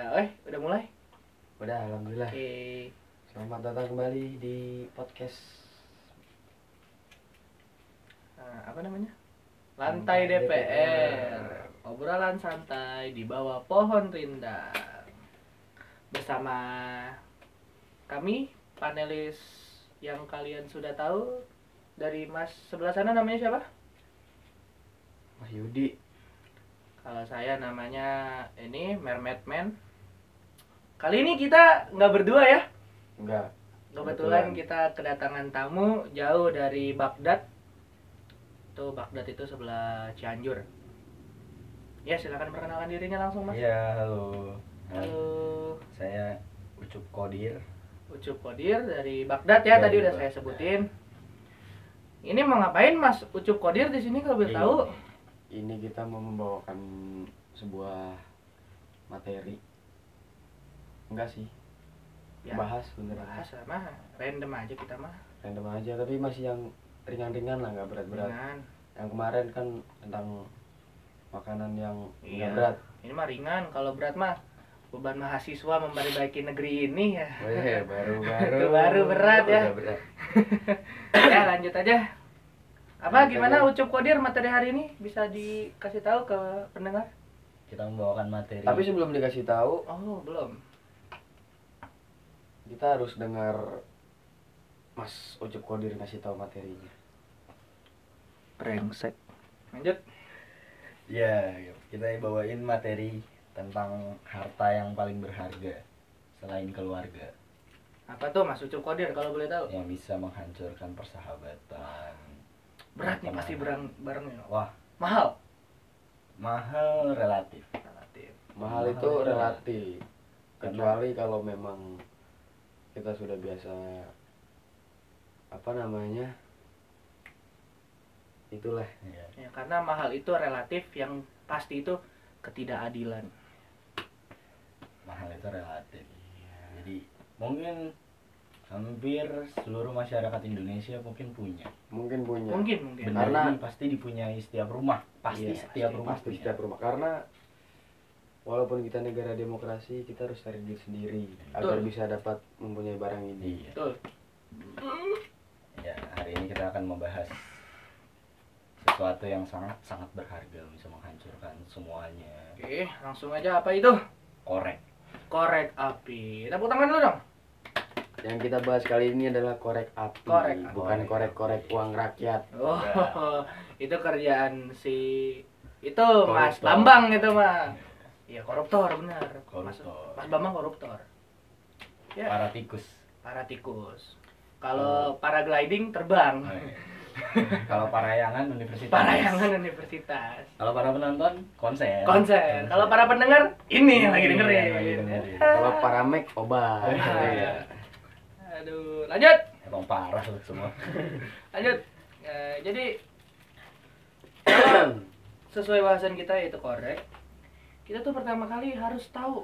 eh udah mulai Udah, alhamdulillah. oke Selamat datang kembali di podcast Nah, apa namanya lantai Lantai DPR. DPR. obrolan santai di bawah pohon rindang bersama kami panelis yang kalian sudah tahu dari mas sebelah sana namanya siapa Mas Yudi. kalau saya namanya ini Mermaid Man kali ini kita nggak berdua ya Enggak. Kebetulan Kebetulan. kita kedatangan tamu jauh dari Baghdad. Tuh Baghdad itu sebelah Cianjur. Ya silakan perkenalkan dirinya langsung mas. Iya, halo. Halo, Saya Ucup Kodir. Ucup Kodir dari Baghdad ya Dari tadi udah saya sebutin. Ini mau ngapain mas Ucup Kodir di sini kalau boleh tahu? Ini kita mau membawakan sebuah materi. Enggak sih. Ya. Bahas beneran. Bahas mah random aja kita mah. Random aja, tapi masih yang ringan-ringan lah, nggak berat-berat. Ringan. Yang kemarin kan tentang makanan yang Iya. nggak berat. Ini mah ringan. Kalau berat mah beban mahasiswa memperbaiki negeri ini ya. Baru-baru. Baru berat ya. Berat. ya lanjut aja apa Lanjut gimana aja. ucup kodir materi hari ini bisa dikasih tahu ke pendengar Kita membawakan materi. Tapi sebelum dikasih tahu, oh belum kita harus dengar Mas Ucup Kodir ngasih tahu materinya. brengsek. Lanjut. Ya, kita bawain materi tentang harta yang paling berharga selain keluarga. Apa tuh mas ucup kodir kalau boleh tahu? Yang bisa menghancurkan persahabatan. berat nih pasti barang barangnya Wah, mahal. Mahal relatif. relatif. Mahal Mahal itu itu relatif. Karena- Kecuali kalau memang kita sudah biasa apa namanya? Itulah. Ya. ya karena mahal itu relatif yang pasti itu ketidakadilan Mahal itu relatif. Jadi mungkin hampir seluruh masyarakat Indonesia mungkin punya. Mungkin punya. mungkin mungkin Karena- ini pasti dipunyai setiap rumah. Pasti Iya, setiap pasti, rumah Pasti punya. setiap rumah. Karena walaupun kita negara demokrasi, kita harus cari duit sendiri agar Betul. bisa dapat mempunyai barang ini. Iya. betul Ya, hari ini kita akan membahas sesuatu yang sangat sangat berharga bisa menghancurkan semuanya. oke langsung aja apa itu Korek. korek api tepuk tangan dulu dong Yang kita bahas kali ini adalah korek api, Korek bukan korek-korek uang rakyat. Oh, Enggak. itu kerjaan si itu Mas Koruptor. Bambang itu mah. Iya koruptor benar. Mas, Koruptor. Mas Bambang koruptor. Ya, Para tikus. para tikus. Kalau paragliding terbang. Oh, iya. Kalau parayangan universitas. Parayangan universitas. Kalau para penonton konser. Konser. Kalau para pendengar ini yang lagi dengerin. dengerin. Kalau paramek obat. Ah. Iya. Aduh, lanjut. emang parah lu semua. Lanjut. Eh, jadi sesuai bahasan kita yaitu korek, kita tuh pertama kali harus tahu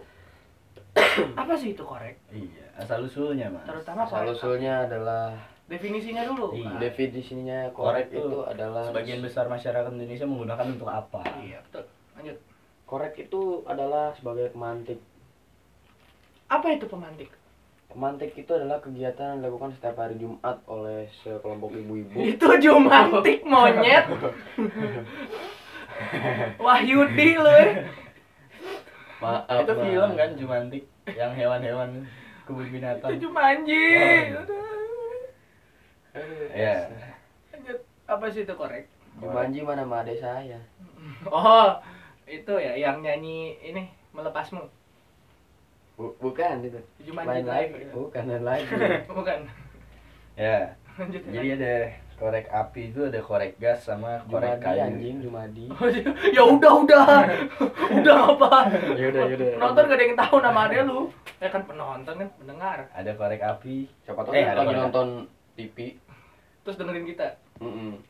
apa sih itu korek, iya, asal usulnya, Mas. terutama Asal korek. usulnya adalah Definisinya dulu. Iya. Nah, definisinya korek, Korek itu itu adalah Sebagian besar masyarakat Indonesia menggunakan untuk apa? Iya, betul. Lanjut. korek itu adalah sebagai pemantik. Apa itu pemantik? Pemantik itu adalah kegiatan yang dilakukan setiap hari Jumat oleh sekelompok ibu-ibu. Itu jumantik monyet. Wahyudi lu eh. Maaf, itu film kan Jumantik yang hewan-hewan kebun binatang. Itu jumanji. Oh. Aduh. Iya. Lanjut. Apa sih itu korek? Jumanji mana sama adik saya. Oh, itu ya yang nyanyi ini melepasmu. Bu- bukan itu. Jumanji Lain ya. Bukan lain lagi. Bukan. Ya, Lanjut. jadi ada korek api itu ada korek gas sama korek Jumadi kayu. anjing, Jumadi. ya udah udah udah apa Yaudah, yaudah. penonton gak ada yang tahu nama dia lu ya kan penonton kan pendengar Ada korek api. Siapa tahu Eh, lagi nonton TV. terus dengerin kita Mm-mm.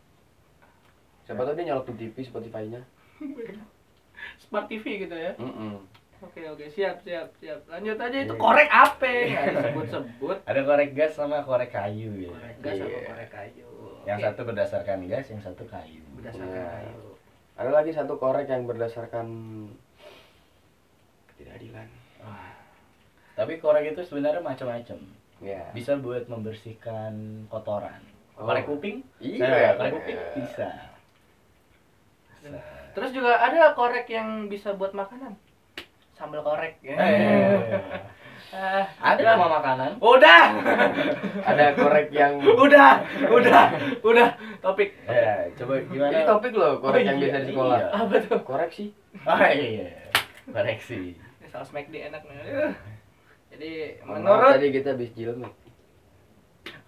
Siapa tahu dia nyalain TV Spotify-nya. smart TV gitu ya Mm-mm. oke oke siap siap siap lanjut aja itu Iya. korek apa nggak disebut sebut Ada korek gas sama korek kayu ya. korek gas sama Iya. korek kayu Yang satu berdasarkan gas, yang satu kayu. berdasarkan Iya. kayu Ada lagi satu korek yang berdasarkan ketidakadilan. Wah, Tapi korek itu sebenarnya macam-macam. Ya. Bisa buat membersihkan kotoran. Oh. Korek kuping? Iya. Nah, korek kuping bisa. Terus juga ada korek yang bisa buat makanan. Sambal korek. Eh, Ah, ada nama makanan. Udah. Ada korek yang udah, udah, udah. Topik. Ya, coba gimana? Ini topik loh, korek Oh, yang iya, biasa di sekolah. iya. Apa tuh? Korek sih. Oh iya. Koreksi. Saus McD enak nih. Jadi Menurut menurut tadi kita habis jilmek.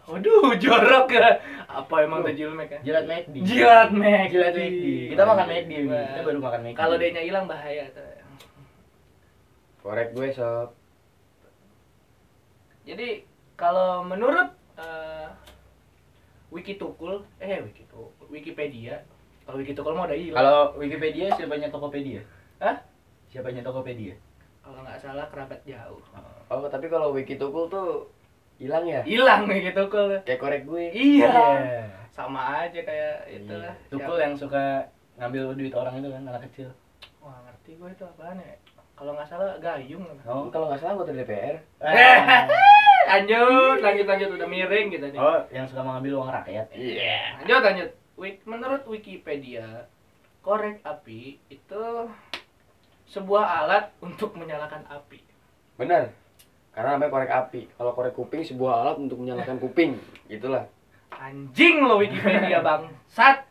Waduh, jorok ya. Apa emang tuh jilmek ya? Jilat McD. Jilat McD. Jilat McD. Kita makan McD, kita baru makan McD. Kalau dia hilang bahaya tuh. Korek gue sob. Jadi kalau menurut eh, Wiki Tukul, eh Wiki Tukul, Wikipedia, kalau Wiki Tukul mah udah hilang. Kalau Wikipedia siapanya Tokopedia? Hah? Siapanya Tokopedia? Kalau nggak salah kerabat jauh. Oh, tapi kalau wiki tukul tuh hilang ya? Hilang Wiki Tukul. Kayak korek gue. Iya. Sama aja kayak itulah. Iya. Tukul yang suka ngambil duit orang itu kan anak kecil. Wah ngerti gue itu apaan ya? Kalau nggak salah gayung. Oh, kalau nggak salah anggota DPR. lanjut, lanjut, lanjut udah miring gitu nih. Oh, yang suka mengambil uang rakyat. Iya. Lanjut, lanjut. Wik- menurut Wikipedia, korek api itu sebuah alat untuk menyalakan api. Benar. Karena namanya korek api. Kalau korek kuping sebuah alat untuk menyalakan kuping. Gitulah. Anjing lo Wikipedia bangsat.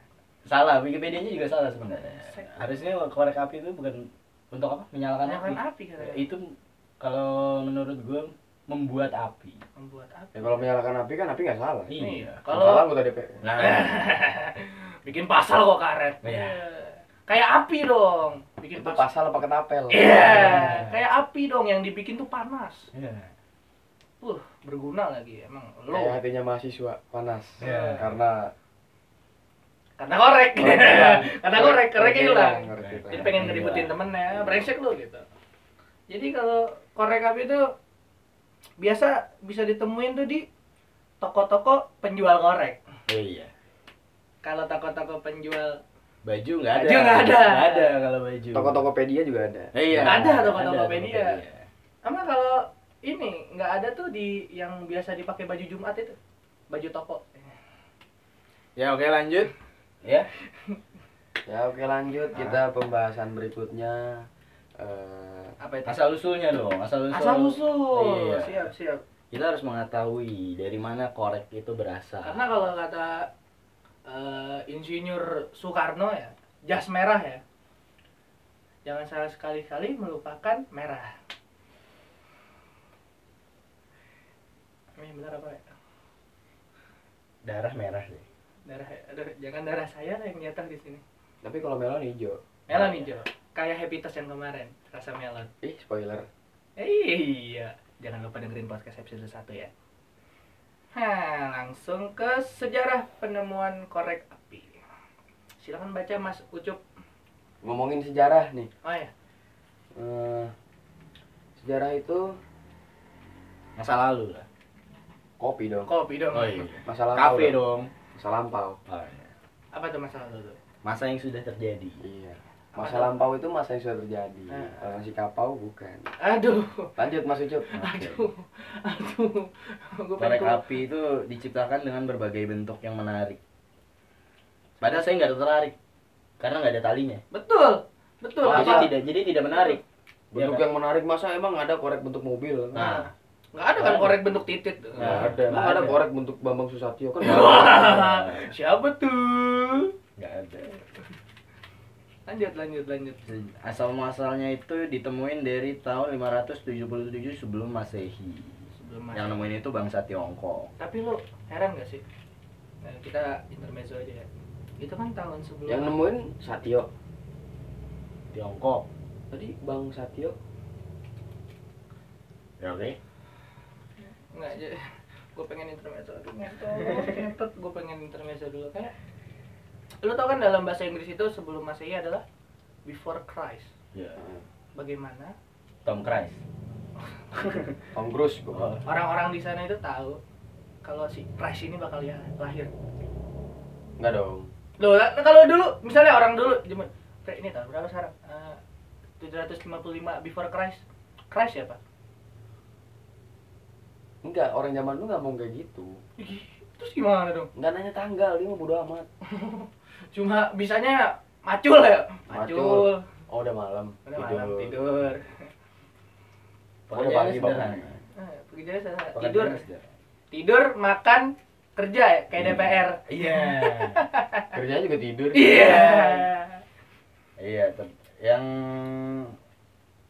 Salah, Wikipedia-nya juga salah sebenarnya. Harusnya korek api itu bukan untuk apa? Menyalakan Menyalakan api. api. Itu kalau menurut gue membuat api. Membuat api. Ya kalau menyalakan api kan api nggak salah. Iya. Yang Kalau salah anggota DPR. Nah, bikin pasal kok karet. Iya. Kayak api dong. Bikin Itu pasal. pasal apa ketapel? Iya, kayak api dong yang dibikin tuh panas. iya. Uh, berguna lagi emang lo. Kayak hatinya mahasiswa panas. Iya. Karena Karena korek. Korek hilang. Karena korek, korek hilang. korek hilang. Jadi pengen ngeributin temennya, brengsek lu gitu. Jadi kalau korek api itu biasa bisa ditemuin tuh di toko-toko penjual korek. Iya. Kalau toko-toko penjual Baju nggak ada. Baju nggak ada. Nggak ada kalau baju. Toko-tokopedia juga ada. Eh, iya. Nggak ada toko Ada Tokopedia. Tokopedia. sama kalau ini nggak ada tuh di yang biasa dipakai baju Jumat itu. Baju toko. Ya oke lanjut. Ya. Ya oke lanjut kita pembahasan berikutnya. Eh, Apa itu? Asal usulnya dong. Asal usul. Asal usul. Iya. Siap, siap. Kita harus mengetahui dari mana korek itu berasal. Karena kalau kata eh, Insinyur Soekarno ya, jas merah ya. Jangan salah sekali-kali melupakan merah. Ini benar apa ya? darah merah deh. Darah, aduh, jangan darah saya yang nyetak di sini. tapi kalau melon hijau. Melon hijau, kayak Happy Toast yang kemarin, rasa melon. Ih, spoiler. Eh, iya, jangan lupa dengerin podcast episode 1 ya. Nah, langsung ke sejarah penemuan korek api. Silakan baca Mas Ucup. Ngomongin sejarah nih. Oh ya, Eh, sejarah itu Masa lalu lah. kopi dong. kopi dong. Oh iya. Masa lampau. Kafe dong. dong. Masa lampau. Oh, iya. Apa tuh masalah tuh? Masa yang sudah terjadi. Iya. Masa lampau itu masa yang sudah terjadi. Ah. Kalau masih kapau bukan. Aduh, Lanjut Mas Ucup. aduh, aduh. Korek api itu diciptakan dengan berbagai bentuk yang menarik. Padahal saya nggak tertarik karena nggak ada talinya. Betul, betul. Oh, jadi apa? tidak jadi tidak menarik. Bentuk Iya kan? yang menarik masa emang ada korek bentuk mobil? Nah, Nggak ada kan korek bentuk titit. Nggak Nah, ada. Nggak ada ada. korek bentuk Bambang Susatyo kan? Wah, siapa tuh? nggak ada. Lanjut, lanjut, lanjut. Asal muasalnya itu ditemuin dari tahun 577 sebelum Masehi. Sebelum Yang masuk. nemuin itu bangsa Tiongkok. Tapi lo heran gak sih? Nah, kita intermezzo aja ya. Itu kan tahun sebelum Yang nemuin Satyo. Tiongkok. Tadi Bang Satyo. Ya oke. Enggak aja. Gue pengen intermezzo aduh ngentot, ngentot. Gue pengen intermezzo dulu kayak Lo tau kan dalam bahasa Inggris itu sebelum Masehi adalah before Christ. Ya. Bagaimana Tom Cruise. Tom Cruise. Oh. orang-orang di sana itu tahu kalau si Christ ini bakal ya lahir. Enggak dong. Loh, lah, kalau dulu misalnya orang dulu zaman kayak ini tahun berapa sekarang? Eh, 755 before Christ. Christ siapa? Enggak, orang zaman dulu nggak mau kayak gitu. Ih, Terus gimana dong? Nggak nanya tanggal, dia mah bodo amat. Cuma bisanya macul ya? Macul. Macul. Oh, udah malam. Udah malam tidur. Udah pagi. Nah, Pekerjaannya sederhana. Pekerjaannya Tidur, tidur, makan, kerja ya kayak Iya. DPR. Iya. Kerjanya juga tidur. Iya. Iya, tep- yang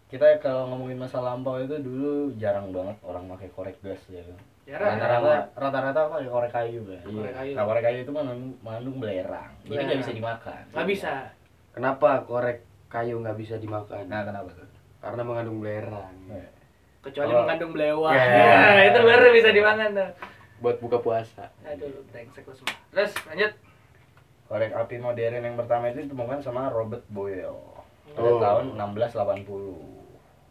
kita kalau ngomongin masa lampau itu dulu jarang banget orang pakai korek gas ya Jarang. Rata-rata rata-rata pakai korek kayu kan. Iya. Korek kayu. Nah, korek kayu itu mengandung, mengandung belerang. Jadi nggak Belerang. bisa dimakan. Nggak bisa. Kenapa korek kayu nggak bisa dimakan? Nah, kenapa tuh? Karena mengandung belerang. Nah, Kecuali Kalau- mengandung belewah. Ya. Ya, itu baru bisa dimakan tuh. Buat buka puasa. Aduh, lu brengsek lu semua. Terus lanjut. Korek api modern yang pertama itu ditemukan sama Robert Boyle pada Oh. tahun 1680.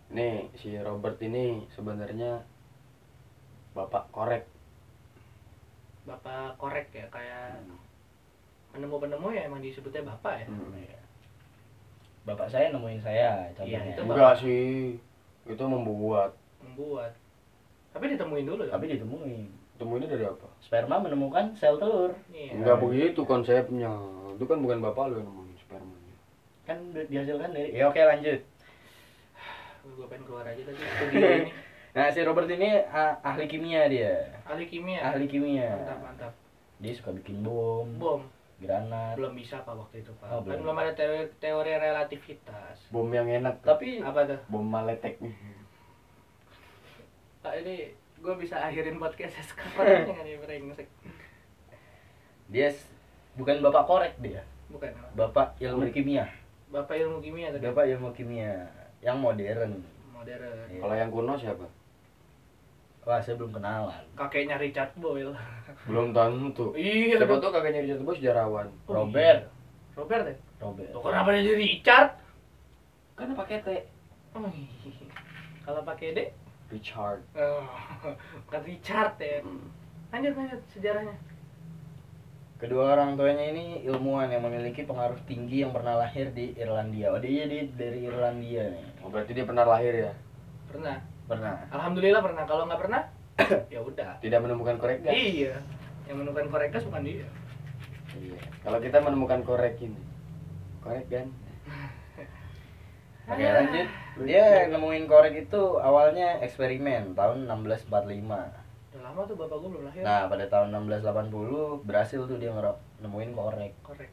Nih, si Robert ini sebenarnya bapak korek. Bapak korek ya kayak penemu-penemu ya emang disebutnya bapak ya. Hmm. Iya. Bapak saya nemuin saya contohnya. Iya, itu Enggak sih. Itu membuat. Membuat. Tapi ditemuin dulu ya. Tapi ditemuin. Temuinnya dari apa? Sperma menemukan sel telur. Iya. Enggak begitu konsepnya. Itu kan bukan bapak lu yang nemuin spermanya. Kan di- dihasilkan dari Ya oke lanjut. Gue pengen keluar aja tadi. Ini. Nah, si Robert ini ah- ahli kimia dia. Ahli kimia. Ahli kimia. Mantap, mantap. Dia suka bikin bom, Bom. granat. Belum bisa Pak waktu itu, Pak. Oh, kan belum. belum ada teori, teori relativitas. Bom yang enak. Tapi Apa tuh? bom maletek nih. Pak ini gue bisa akhirin podcast sekarang aja nih brengsek. dia bukan bapak korek dia. Bukan. Bapak ilmu kimia. Bapak ilmu kimia tadi. Bapak ilmu kimia yang modern. Modern. Iya. Kalau yang kuno siapa? Wah, saya belum kenalan. Kakeknya Richard Boyle. Belum tentu. Iya. Siapa tuh kakaknya Richard Bos sejarawan. Oh, Robert. iya. Robert ya? Robert. Loh, kenapa dia jadi Richard? Kan pakai T. Oh, iya. Kalau pakai D? Richard. Oh, bukan Richard ya. Hmm. Lanjut lanjut sejarahnya. Kedua orang tuanya ini ilmuwan yang memiliki pengaruh tinggi yang pernah lahir di Irlandia. Oh, dia, dia dari Irlandia nih. Oh, berarti dia pernah lahir ya? Pernah. Pernah. Alhamdulillah pernah. Kalau nggak pernah, ya udah. Tidak menemukan korek gas. Iya. Yang menemukan korek gas bukan dia. Iya. Kalau kita menemukan korek ini. Korek kan? Oke, lanjut. Dia nemuin korek itu awalnya eksperimen tahun 1645. Udah lama tuh bapak gue belum lahir. Nah, pada tahun 1680 berhasil tuh dia ngero- nemuin korek. Korek.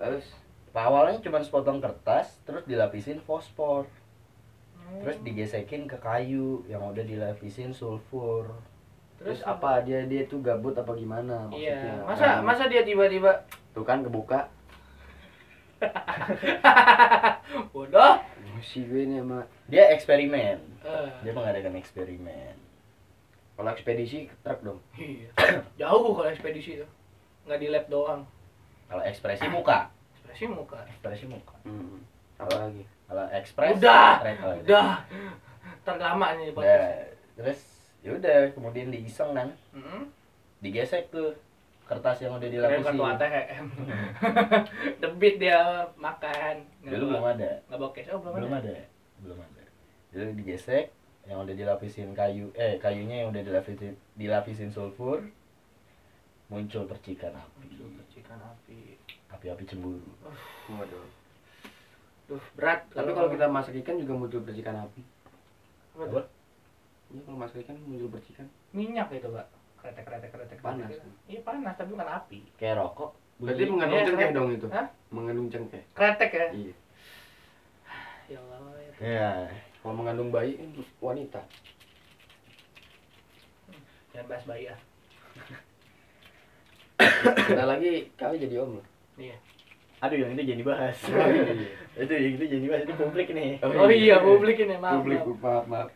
Terus awalnya cuma sepotong kertas, terus dilapisin fosfor. Terus digesekin ke kayu yang udah dilapisin sulfur. terus apa dia dia tuh gabut apa gimana maksudnya? Iya. Masa Kan, masa dia tiba-tiba tuh kan kebuka. bodoh? Emosi gue ini sama Dia eksperimen. Eh, Dia mengadakan eksperimen. kalau ekspedisi truk dong. iya. Jauh kalau ekspedisi tuh. Nggak di lab doang. Kalau ekspresi muka, Ekspresi muka. ekspresi muka. Hmm. Apa lagi? Kalau ekspres Udah. light. Udah. Ntar lama nih Udah. podcast. Terus ya udah kemudian diiseng kan, Hmm. digesek tuh kertas yang udah dilapisin. kartu ATM. Debit dia makan. Nggak Dulu belum ada. Nggak bawa cash. Oh, belum, belum ada. ada belum ada jadi digesek yang udah dilapisin kayu eh kayunya yang udah dilapisin dilapisin sulfur muncul percikan api Muncul percikan api. api-api cemburu Waduh. Duh, berat. Tapi kalau kita masak ikan juga muncul percikan api. Apa tuh? Iya kalau masak ikan muncul percikan. minyak itu, Pak. Kretek kretek kretek. Panas. Iya, panas tapi bukan api. kayak rokok Berarti bunyi. mengandung Iya, cengkeh dong itu. Hah? Mengandung cengkeh. Kretek ya? Iya. Ya Allah. ya. ya Kalau mengandung bayi wanita. Jangan bahas bayi ah. Kita lagi kali jadi om loh. Iya. Aduh yang itu jadi bahas Iya. itu yang itu jadi bahas itu publik nih Oh iya, publik ini maaf. Publik maaf. maaf.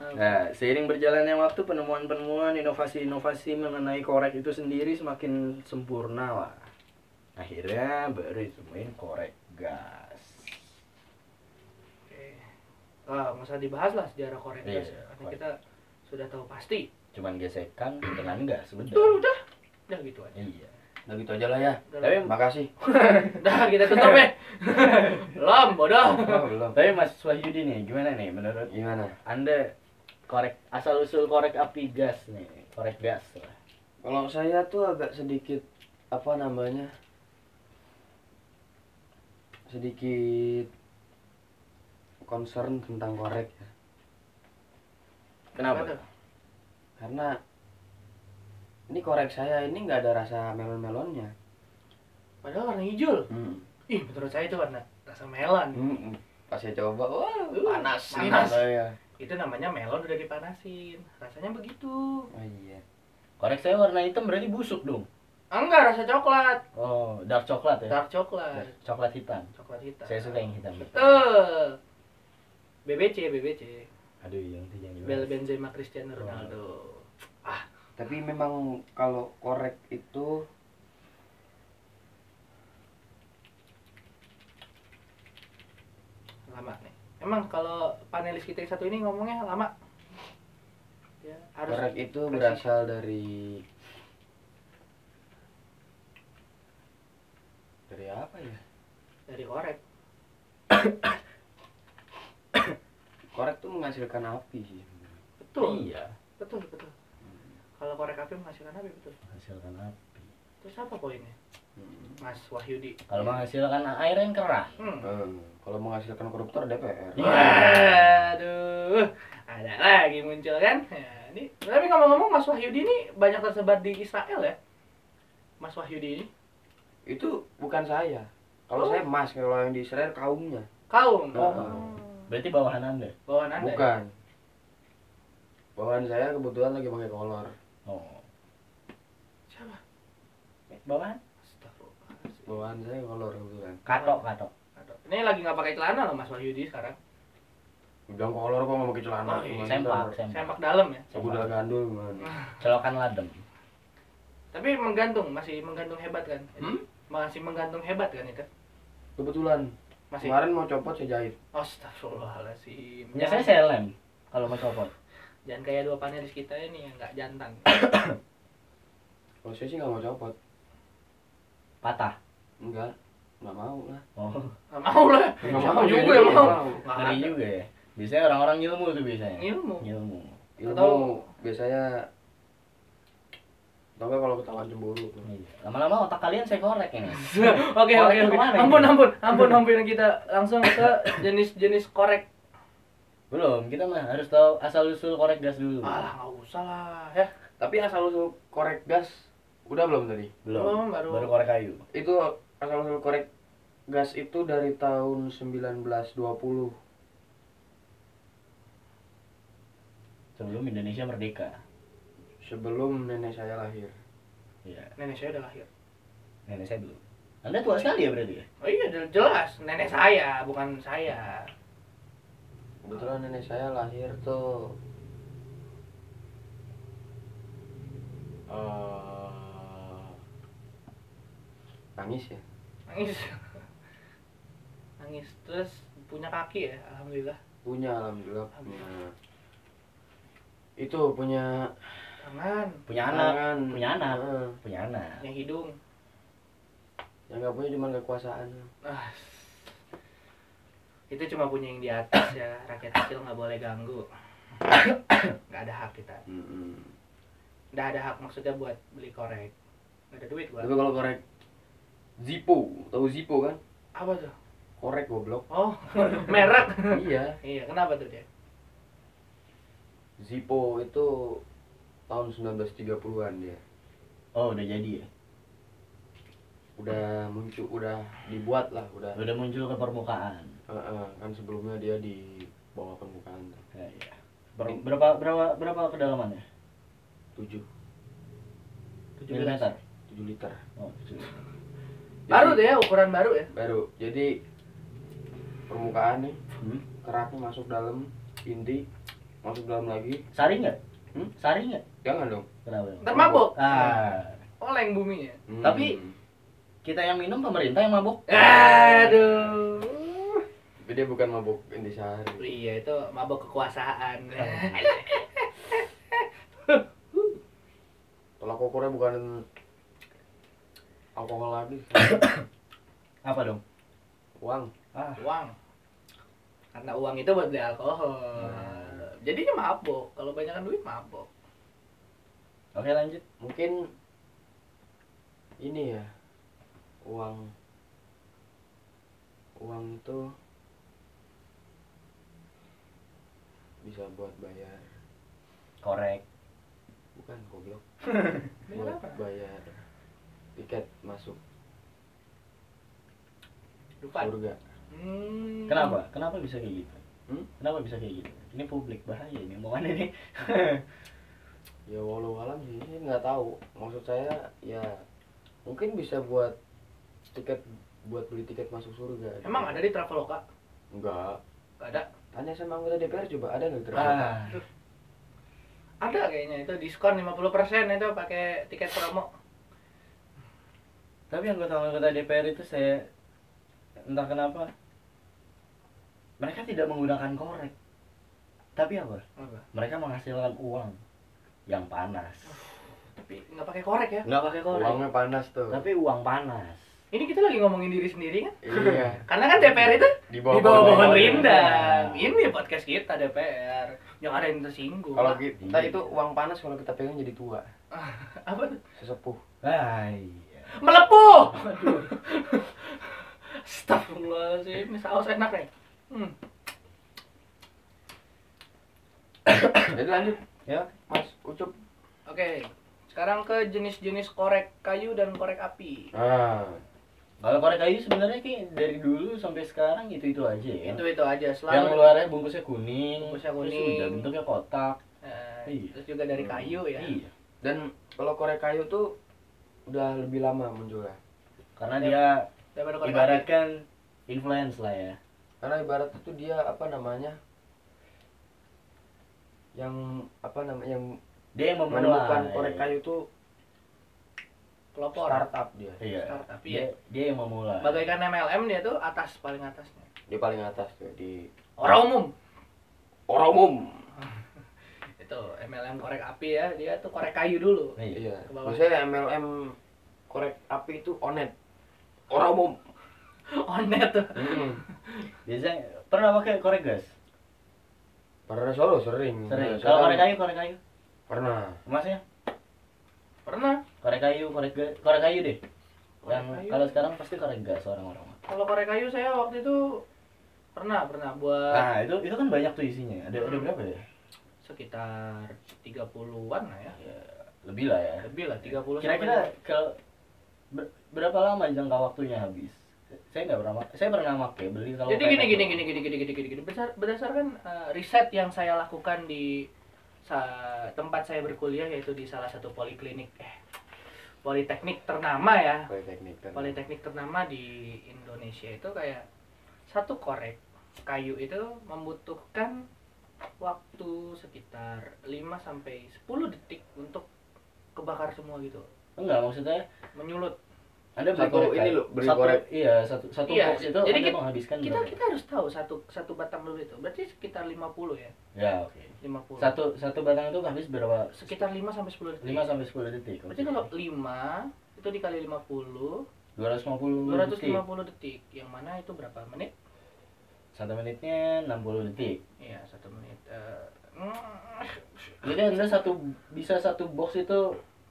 Nah, seiring berjalannya waktu, penemuan-penemuan, inovasi-inovasi mengenai korek itu sendiri semakin sempurna lah. Akhirnya baru ditemuin korek gas. Oke. Ah, usah dibahas lah sejarah korek Iya, gas. Karena korek. kita sudah tahu pasti. Cuman gesekan dengan gas, Tuh, udah. udah. Udah gitu aja. Iya. Udah gitu aja lah ya. Tapi Makasih. udah kita tutup ya. Belum, bodoh. Oh, belum. Tapi Mas Wahyudi nih, gimana nih menurut Gimana? Anda korek asal usul korek api gas nih korek gas lah Kalau saya tuh agak sedikit apa namanya? Sedikit concern tentang korek ya. kenapa? Karena ini korek saya ini nggak ada rasa melon-melonnya. Padahal warna hijau. Hmm. Ih, menurut saya itu warna rasa melon. Hmm. Pas saya coba, wah Uh, panas, panas. saya. Itu namanya melon udah dipanasin. Rasanya begitu. Oh iya. korek saya warna hitam berarti busuk dong Enggak, rasa coklat. oh dark coklat ya Dark coklat. coklat hitam Coklat hitam. saya suka yang hitam Betul. BBC, BBC. aduh yang itu jangan Bel. Benzema Cristiano Ronaldo. Tapi memang kalau korek itu Lama nih. Emang kalau panelis kita yang satu ini ngomongnya lama. Ya, harus korek itu presisi. berasal dari dari apa ya? dari korek. Korek tuh menghasilkan api sih. Betul. iya Betul, betul. Kalau korek api menghasilkan api betul. menghasilkan api Terus apa poinnya? Hmm. Mas Wahyudi. kalau menghasilkan air yang keras Hmm. Eh, kalau menghasilkan koruptor DPR. Iya. Waduh, ada lagi muncul kan? Ya, ini tapi ngomong-ngomong Mas Wahyudi ini banyak tersebar di Israel ya? Mas Wahyudi ini Itu bukan saya. Kalau Oh. saya mas, kalau yang di Israel kaumnya. kaum. Oh. berarti bawahan anda Bawahan Anda. ya? Bukan. Bawahan saya kebetulan lagi pakai kolor. Oh Siapa? bawahan. Bawahan saya kolor kebetulan. katok katok Aduh, Ini lagi nggak pakai celana loh Mas Wahyudi sekarang. Bilang kolor kok nggak pakai celana. Oh, iya. Sempak sempak Sempak dalam ya. Segudal gandul gimana? celokan ladem Tapi menggantung, masih menggantung hebat kan? Hmm? Masih menggantung hebat kan itu? Kebetulan Masih. kemarin mau copot saya jahit. Astagfirullahaladzim. biasanya saya lem kalau mau copot Jangan kayak dua panelis kita ini yang nggak jantan. Kalau saya sih nggak mau copot. patah Enggak, nggak mau lah. oh Nggak mau lah. Nggak mau juga nggak mau. Ngeri juga ya biasanya orang-orang ilmu tuh biasanya Ilmu. ilmu Ilmu Atau- biasanya enggak kalau ketahuan cemburu. Iya. lama-lama otak kalian saya korek ini Oke oke oke. Ampun ampun ampun ampun kita langsung ke jenis-jenis korek. Belum kita mah harus tahu asal usul korek gas dulu Alah nggak usah lah ya. Tapi asal usul korek gas udah belum tadi? belum Belum, baru- baru korek kayu Itu asal usul korek gas itu dari tahun 1920. sebelum Indonesia merdeka Sebelum nenek saya lahir. iya Nenek saya udah lahir. nenek saya belum anda tua sekali ya berarti ya Oh iya jel- jelas nenek saya bukan saya. Kebetulan nenek saya lahir tuh eh nangis ya. Nangis. Nangis terus punya kaki ya alhamdulillah. Punya alhamdulillah punya. Itu punya Tangan, punya anak tangan. punya anak Heeh. punya anak punya hidung. Yang nggak punya cuma kekuasaan. Ah, itu cuma punya yang di atas ya rakyat kecil nggak boleh ganggu nggak ada hak kita nggak ada hak maksudnya buat beli korek nggak ada duit gua Tapi kalau korek Zippo, tahu Zippo kan? apa tuh Korek goblok. oh merek iya. iya kenapa tuh dia Zippo itu tahun 1930-an dia. oh udah jadi ya Udah muncul, udah dibuat lah, udah. udah muncul ke permukaan Heeh, kan sebelumnya dia di bawah permukaan tuh. ya, iya. Ber- berapa berapa berapa kedalamannya 7 17 milimeter 7 liter. oh tujuh. baru tuh ya ukuran baru ya Baru. Jadi permukaan nih hmm? keraknya masuk dalam inti masuk dalam lagi saring nggak Hmm? saring nggak jangan dong kenapa ntar mabuk ah oleng buminya Hmm. Tapi- kita yang minum pemerintah yang mabuk aduh tapi dia bukan mabuk intisari iya itu mabuk kekuasaan. Tolak ukurnya bukan alkohol lagi. Apa dong? Uang. Ah. Uang. Karena uang itu buat beli alkohol. Nah. jadinya mabok kalau banyakan duit mabok Oke lanjut. mungkin ini ya uang. Uang tuh bisa buat bayar Korek. bukan goblok Bayar buat apa? bayar tiket masuk lupa surga hmm. Kenapa? Kenapa bisa kayak gitu? Hmm? Kenapa bisa kayak gitu? Ini publik bahaya ini omongan ini. ya walau alam sih saya nggak tahu maksud saya ya mungkin bisa buat tiket buat beli tiket masuk surga emang ada di traveloka enggak Gak ada tanya sama anggota DPR coba ada nggak ternyata ah, ada kayaknya itu diskon 50% itu pakai tiket promo tapi anggota-anggota DPR itu saya entah kenapa mereka tidak menggunakan korek. Tapi apa? Apa? Mereka menghasilkan uang yang panas. tapi nggak pakai korek ya Nggak pakai korek. uangnya panas tuh Tapi uang panas. Ini kita lagi ngomongin diri sendiri kan iya karena kan DPR itu di di bawah pohon rindang ini podcast kita DPR yang ada yang tersinggung kalau kita Iya. itu uang panas kalau kita pegang jadi tua apa tuh? sesepuh Hai. melepuh Aduh. Astagfirullahaladzim, ini saus enak nih. Hmm. jadi lanjut Ya. mas ucup Oke, sekarang ke jenis-jenis korek kayu dan korek api. ah Kalau korek kayu sebenarnya kayak dari dulu sampai sekarang itu itu aja ya. Itu itu aja Yang selalu. luarnya bungkusnya kuning, Bungkusnya terus kuning. udah bentuknya kotak. Eh, Iya. Terus juga dari kayu ya. Iya. dan kalau korek kayu tuh udah lebih lama munculnya Karena Ya. dia Daripada korek api. ibaratkan influence lah ya. karena ibarat itu dia apa namanya yang apa namanya yang Dia yang menemukan korek kayu tuh pelopor. startup dia Iya. Startup, Dia, iya. dia yang memulai. Bagaikan MLM dia tuh atas paling atasnya. dia paling atas tuh di Orang umum. orang umum Itu MLM korek api ya, dia tuh korek kayu dulu. Iya. iya biasanya MLM korek api itu onet orang umum Onet tuh. Mm-mm. Biasanya pernah pakai korek gas? pernah solo sering Sering. Nah, Kalau korek kayu, korek kayu. pernah Masnya? Pernah. Korek kayu, korek korek kayu deh. Korek Yang kayu. kalau sekarang pasti korek gas orang-orang. Kalau korek kayu saya waktu itu pernah pernah buat Nah, itu itu kan banyak tuh isinya. Ada ada Hmm. berapa ya? sekitar 30-an lah ya. Ya, lebih lah ya. Lebih lah 30 Kira-kira kalau ber- berapa lama jangka waktunya habis? Saya nggak pernah, saya pernah pakai beli kalau Jadi kayak gini gitu. gini gini gini gini gini gini gini Berdasar- berdasarkan eh, riset yang saya lakukan di tempat saya berkuliah yaitu di salah satu poliklinik eh politeknik ternama ya. politeknik kan Politeknik ternama di Indonesia itu kayak satu korek kayu itu membutuhkan waktu sekitar 5 sampai 10 detik untuk kebakar semua gitu. Enggak, maksudnya Menyulut. Beli Satu ini kayu. loh, beli satu, korek. Iya, satu satu Iya, box itu jadi kita- menghabiskan Kita berapa? kita harus tahu satu satu batang dulu itu. Berarti sekitar 50 ya. Ya, oke. 50. Satu satu batang itu habis berapa? sekitar 5 sampai 10 detik. 5 sampai 10 detik. Berarti kalau 5 itu dikali 50 250 detik. 250 detik. Yang mana itu berapa menit? Satu menitnya 60 detik. Iya, satu menit. Mm, Jadi Anda satu bisa satu box itu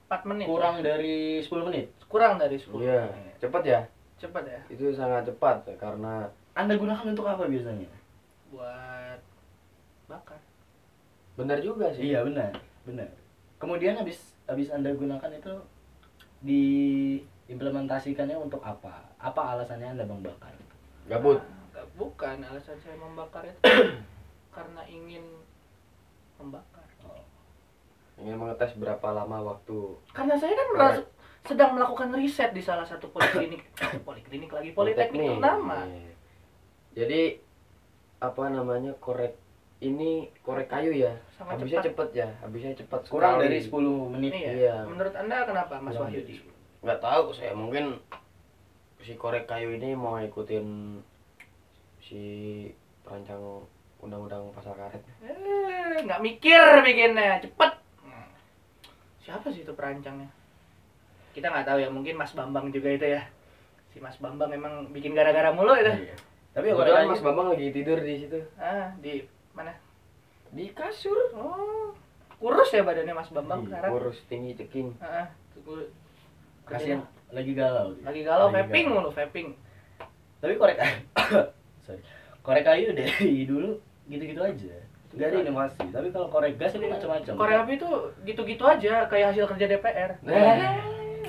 4 menit. kurang dari 10 menit. kurang dari 10 iya menit. cepat ya Cepat ya itu sangat cepat karena Anda gunakan untuk apa biasanya? buat bakar. benar juga sih Iya, benar. Benar. Kemudian habis habis Anda gunakan itu diimplementasikannya untuk apa? Apa alasannya Anda membakar? gabut Nah, bukan alasan saya membakar itu karena ingin membakar. Ingin mengetes berapa lama waktu Karena saya kan merasa sedang melakukan riset di salah satu poliklinik poliklinik lagi politeknik ternama. Iya. jadi apa namanya korek ini korek kayu ya Sangat habisnya cepat. cepet ya habisnya cepat Kurang sekali. dari 10 menit. Iya. Iya. Menurut Anda kenapa Mas Kurang Wahyudi? dari 10. nggak tahu saya mungkin si korek kayu ini mau ngikutin si perancang undang-undang pasar karet Eh, nggak mikir bikinnya, cepet. Siapa sih itu perancangnya? Kita nggak tahu ya, mungkin Mas Bambang juga itu ya. Si Mas Bambang emang bikin gara-gara mulu itu. Iya. Tapi Kebetulan kayu Mas Bambang lagi tidur di situ Ah, di mana? di kasur. Oh. Kurus ya badannya Mas Bambang Ih, sekarang. Kurus tinggi ceking. Heeh. Tunggu- Kasian lagi galau. dia. Lagi galau Lagi vaping galau. mulu vaping. Tapi korek sorry. Korek kayu dari dulu gitu-gitu aja. Gak ada inovasi. Tapi kalau korek gas ini macam-macam. Korek api itu gitu-gitu aja kayak hasil kerja DPR. Nah,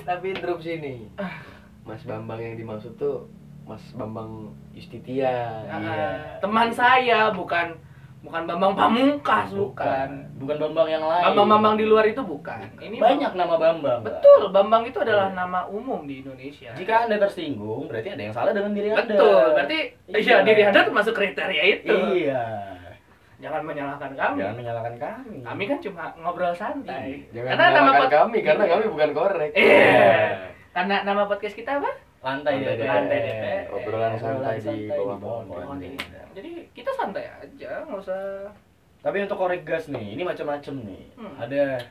tapi interupsi nih. Ah. Mas Bambang yang dimaksud tuh Mas Bambang Yustitia. Ah, Iya. Teman saya bukan bukan Bambang Pamungkas bukan. Bukan Bambang yang lain. Bambang-bambang di luar itu bukan. Ini banyak nama Bambang. Betul, Bambang itu adalah Iya. nama umum di Indonesia. Jika Anda tersinggung, berarti ada yang salah dengan diri Anda. Betul, berarti Iya. iya diri Anda termasuk kriteria itu. Iya. Jangan menyalahkan kami. Jangan menyalahkan kami. Kami kan cuma ngobrol santai. Jangan Karena nama pod- kami karena kami bukan korek. Iya. Karena nama podcast kita apa? lantai Lantai DPR. Lantai DPR. Obrolan santai di bawah bawah pohon. Oh, iya. Jadi kita santai aja, nggak usah. Tapi untuk korek gas nih, ini macam-macam nih. Hmm. Ada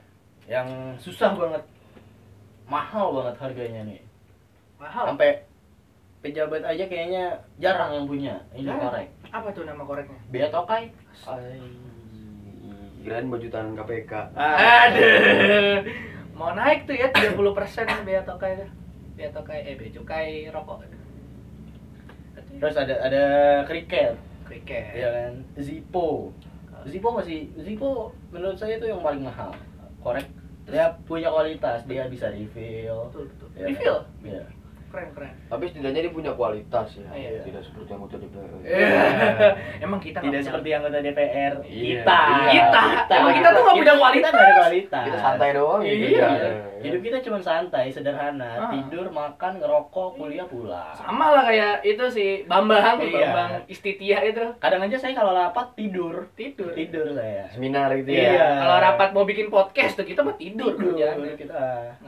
yang susah banget, mahal banget harganya nih. Mahal. Sampai pejabat aja kayaknya jarang yang punya ini korek. Apa tuh nama koreknya? Bea tokai. Ay, kirain baju tahanan KPK. Aduh. Mau naik tuh ya 30% bea tokai tuh. Bea tokai eh bea cukai rokok. Terus ada ada kriket, Kriket. ya kan? Zippo. Zippo masih Zippo menurut saya itu yang paling mahal. Korek dia punya kualitas, dia bisa refill. Betul, betul. Ya, Refill. Iya. Keren, keren. Tapi setidaknya dia punya kualitas ya. Iya. Tidak seperti anggota DPR. Emang kita Tidak seperti anggota DPR. Iya. Kita. Kita. Emang kita tuh nggak punya Kita kualitas. nggak ada kualitas. Kita santai doang gitu. Iya. Ya. Hidup kita cuma santai, sederhana, Ah. tidur, makan, ngerokok, kuliah, pulang. sama lah kayak itu si Bambang, Iya. Bambang Istitia itu Kadang aja saya kalau rapat tidur, tidur. tidur saya. Seminar gitu Iya. ya. Kalau rapat mau bikin podcast tuh kita mah tidur, Tidur kita.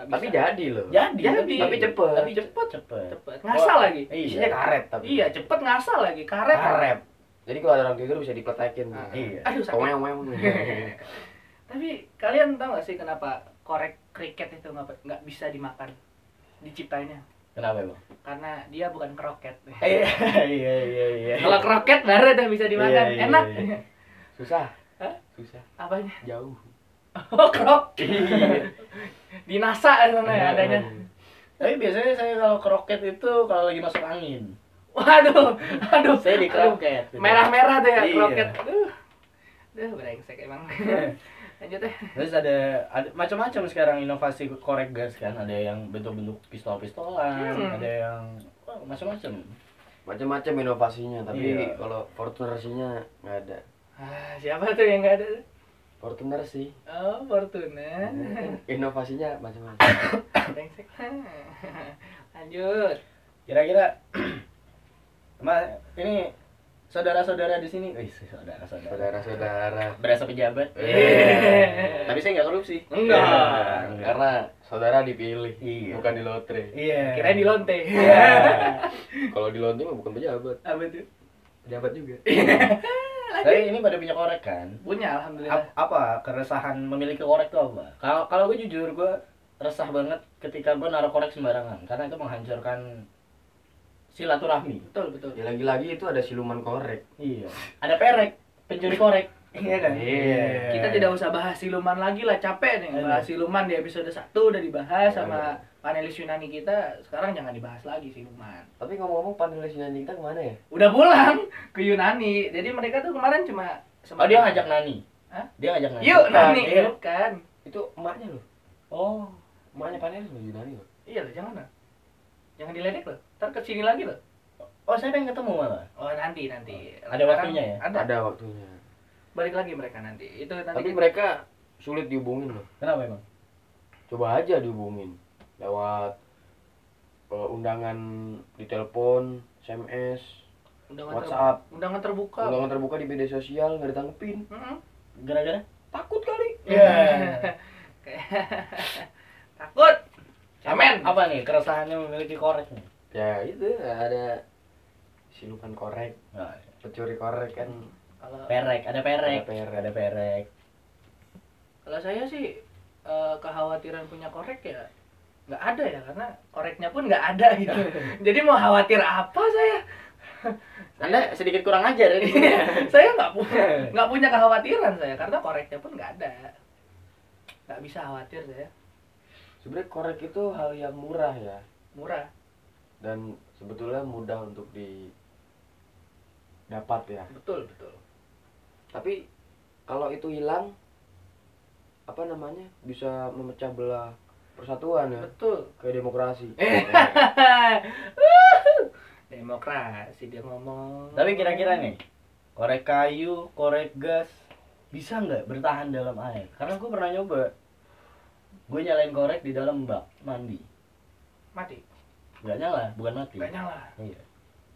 Tapi bisa. jadi loh. Jadi, Jadi, tapi cepet. Tapi cepet, cepet. cepet ngasal lagi. Isinya Iya. karet tapi. Iya, cepet ngasal lagi. Karet. Karet. Jadi kalau ada orang tidur bisa dipletekin. Ah, Iya. Aduh sakit. Weng weng. Tapi kalian tahu gak sih kenapa korek kriket itu nggak nggak bisa dimakan? Diciptainnya Kenapa emang? karena dia bukan kroket. Iya, iya, iya, iya. Kalau kroket baru udah bisa dimakan. Iya, iya, Enak. iya. Susah. Hah? Susah. Apanya? Jauh. Oh, krok. Di NASA sana ya adanya. Tapi biasanya saya kalau kroket itu kalau lagi masuk angin. Waduh, aduh. Saya di kroket. Merah-merah tuh ya Iya. kroket. Aduh. Aduh, brengsek emang. Lanjut deh. Terus ada, ada macam-macam sekarang inovasi korek gas kan. Ada yang bentuk-bentuk pistol-pistolan, Hmm. ada yang oh, macam-macam. Macam-macam inovasinya, tapi Iya. kalau Fortuner-nya nggak ada. Ah, siapa tuh yang nggak ada? Fortuner sih. Oh, Fortuna. Inovasinya macam-macam. Brengsek. Lanjut. Kira-kira Ma, ini saudara-saudara di sini, wih, saudara-saudara. Saudara-saudara. Berasa pejabat. Eh. Tapi saya nggak korupsi. Enggak. Iya. Karena saudara dipilih, Iya. bukan di lotre. Iya. Kirain di lonte. Iya. Kalau di lotre mah bukan pejabat, Apa tuh? pejabat juga. Tapi ini pada punya korek kan? Punya alhamdulillah. Ap- apa keresahan memiliki korek itu apa? Kalau kalau gue jujur gue resah banget ketika gue naruh korek sembarangan karena itu menghancurkan silaturahmi. Betul, betul. Ya lagi-lagi itu ada siluman korek. Iya. Ada perek, pencuri korek. Iya kan? Iya. Kita tidak usah bahas siluman lagi lah, capek nih Aduh. bahas siluman di episode 1 udah dibahas sama Aduh. panelis Yunani kita. Sekarang jangan dibahas lagi siluman. Tapi ngomong-ngomong panelis nyanyi kita ke mana ya? Udah pulang ke Yunani. Jadi mereka tuh kemarin cuma Oh dia ngajak Nani. Hah? Dia ngajak Nani. Yuk Nani, iya. bukan. Itu emaknya loh. Oh. Emaknya panelis loh Yunani loh. Iya lah, jangan lah. Jangan diledek loh. Ntar ke sini lagi loh. Oh saya pengen ketemu malah. Oh nanti nanti. Ada waktunya ya? Ada. Ada waktunya. Balik lagi mereka nanti. Itu nanti. Tapi kita- mereka sulit dihubungin loh. Kenapa emang? Coba aja dihubungin lewat eh, undangan di telepon, SMS, undangan WhatsApp. terbuka. Undangan terbuka. undangan terbuka di media sosial nggak ditanggepin. Mm-mm. Gara-gara? Takut kali. Iya. Kayak- Takut. Cemen. Apa nih keresahannya memiliki korek nih? Ya itu ada siluman korek, Nah, pencuri korek kan. Kalau perek, ada perek, Ada perek. ada perek. kalau saya sih eh, kekhawatiran punya korek ya nggak ada ya karena koreknya pun nggak ada gitu. Jadi mau khawatir apa saya? Anda sedikit kurang ajar ya. saya nggak punya nggak punya kekhawatiran saya karena koreknya pun nggak ada nggak bisa khawatir saya Sebenarnya korek itu hal yang murah ya murah dan sebetulnya mudah untuk di dapat ya. betul betul Tapi kalau itu hilang apa namanya bisa memecah belah persatuan ya betul kayak demokrasi. Eh. demokrasi dia ngomong Tapi kira-kira nih, korek kayu, korek gas bisa nggak bertahan dalam air? Karena gue pernah nyoba, gue nyalain korek di dalam bak mandi, mati nggak nyala, bukan mati. nggak nyala Iya.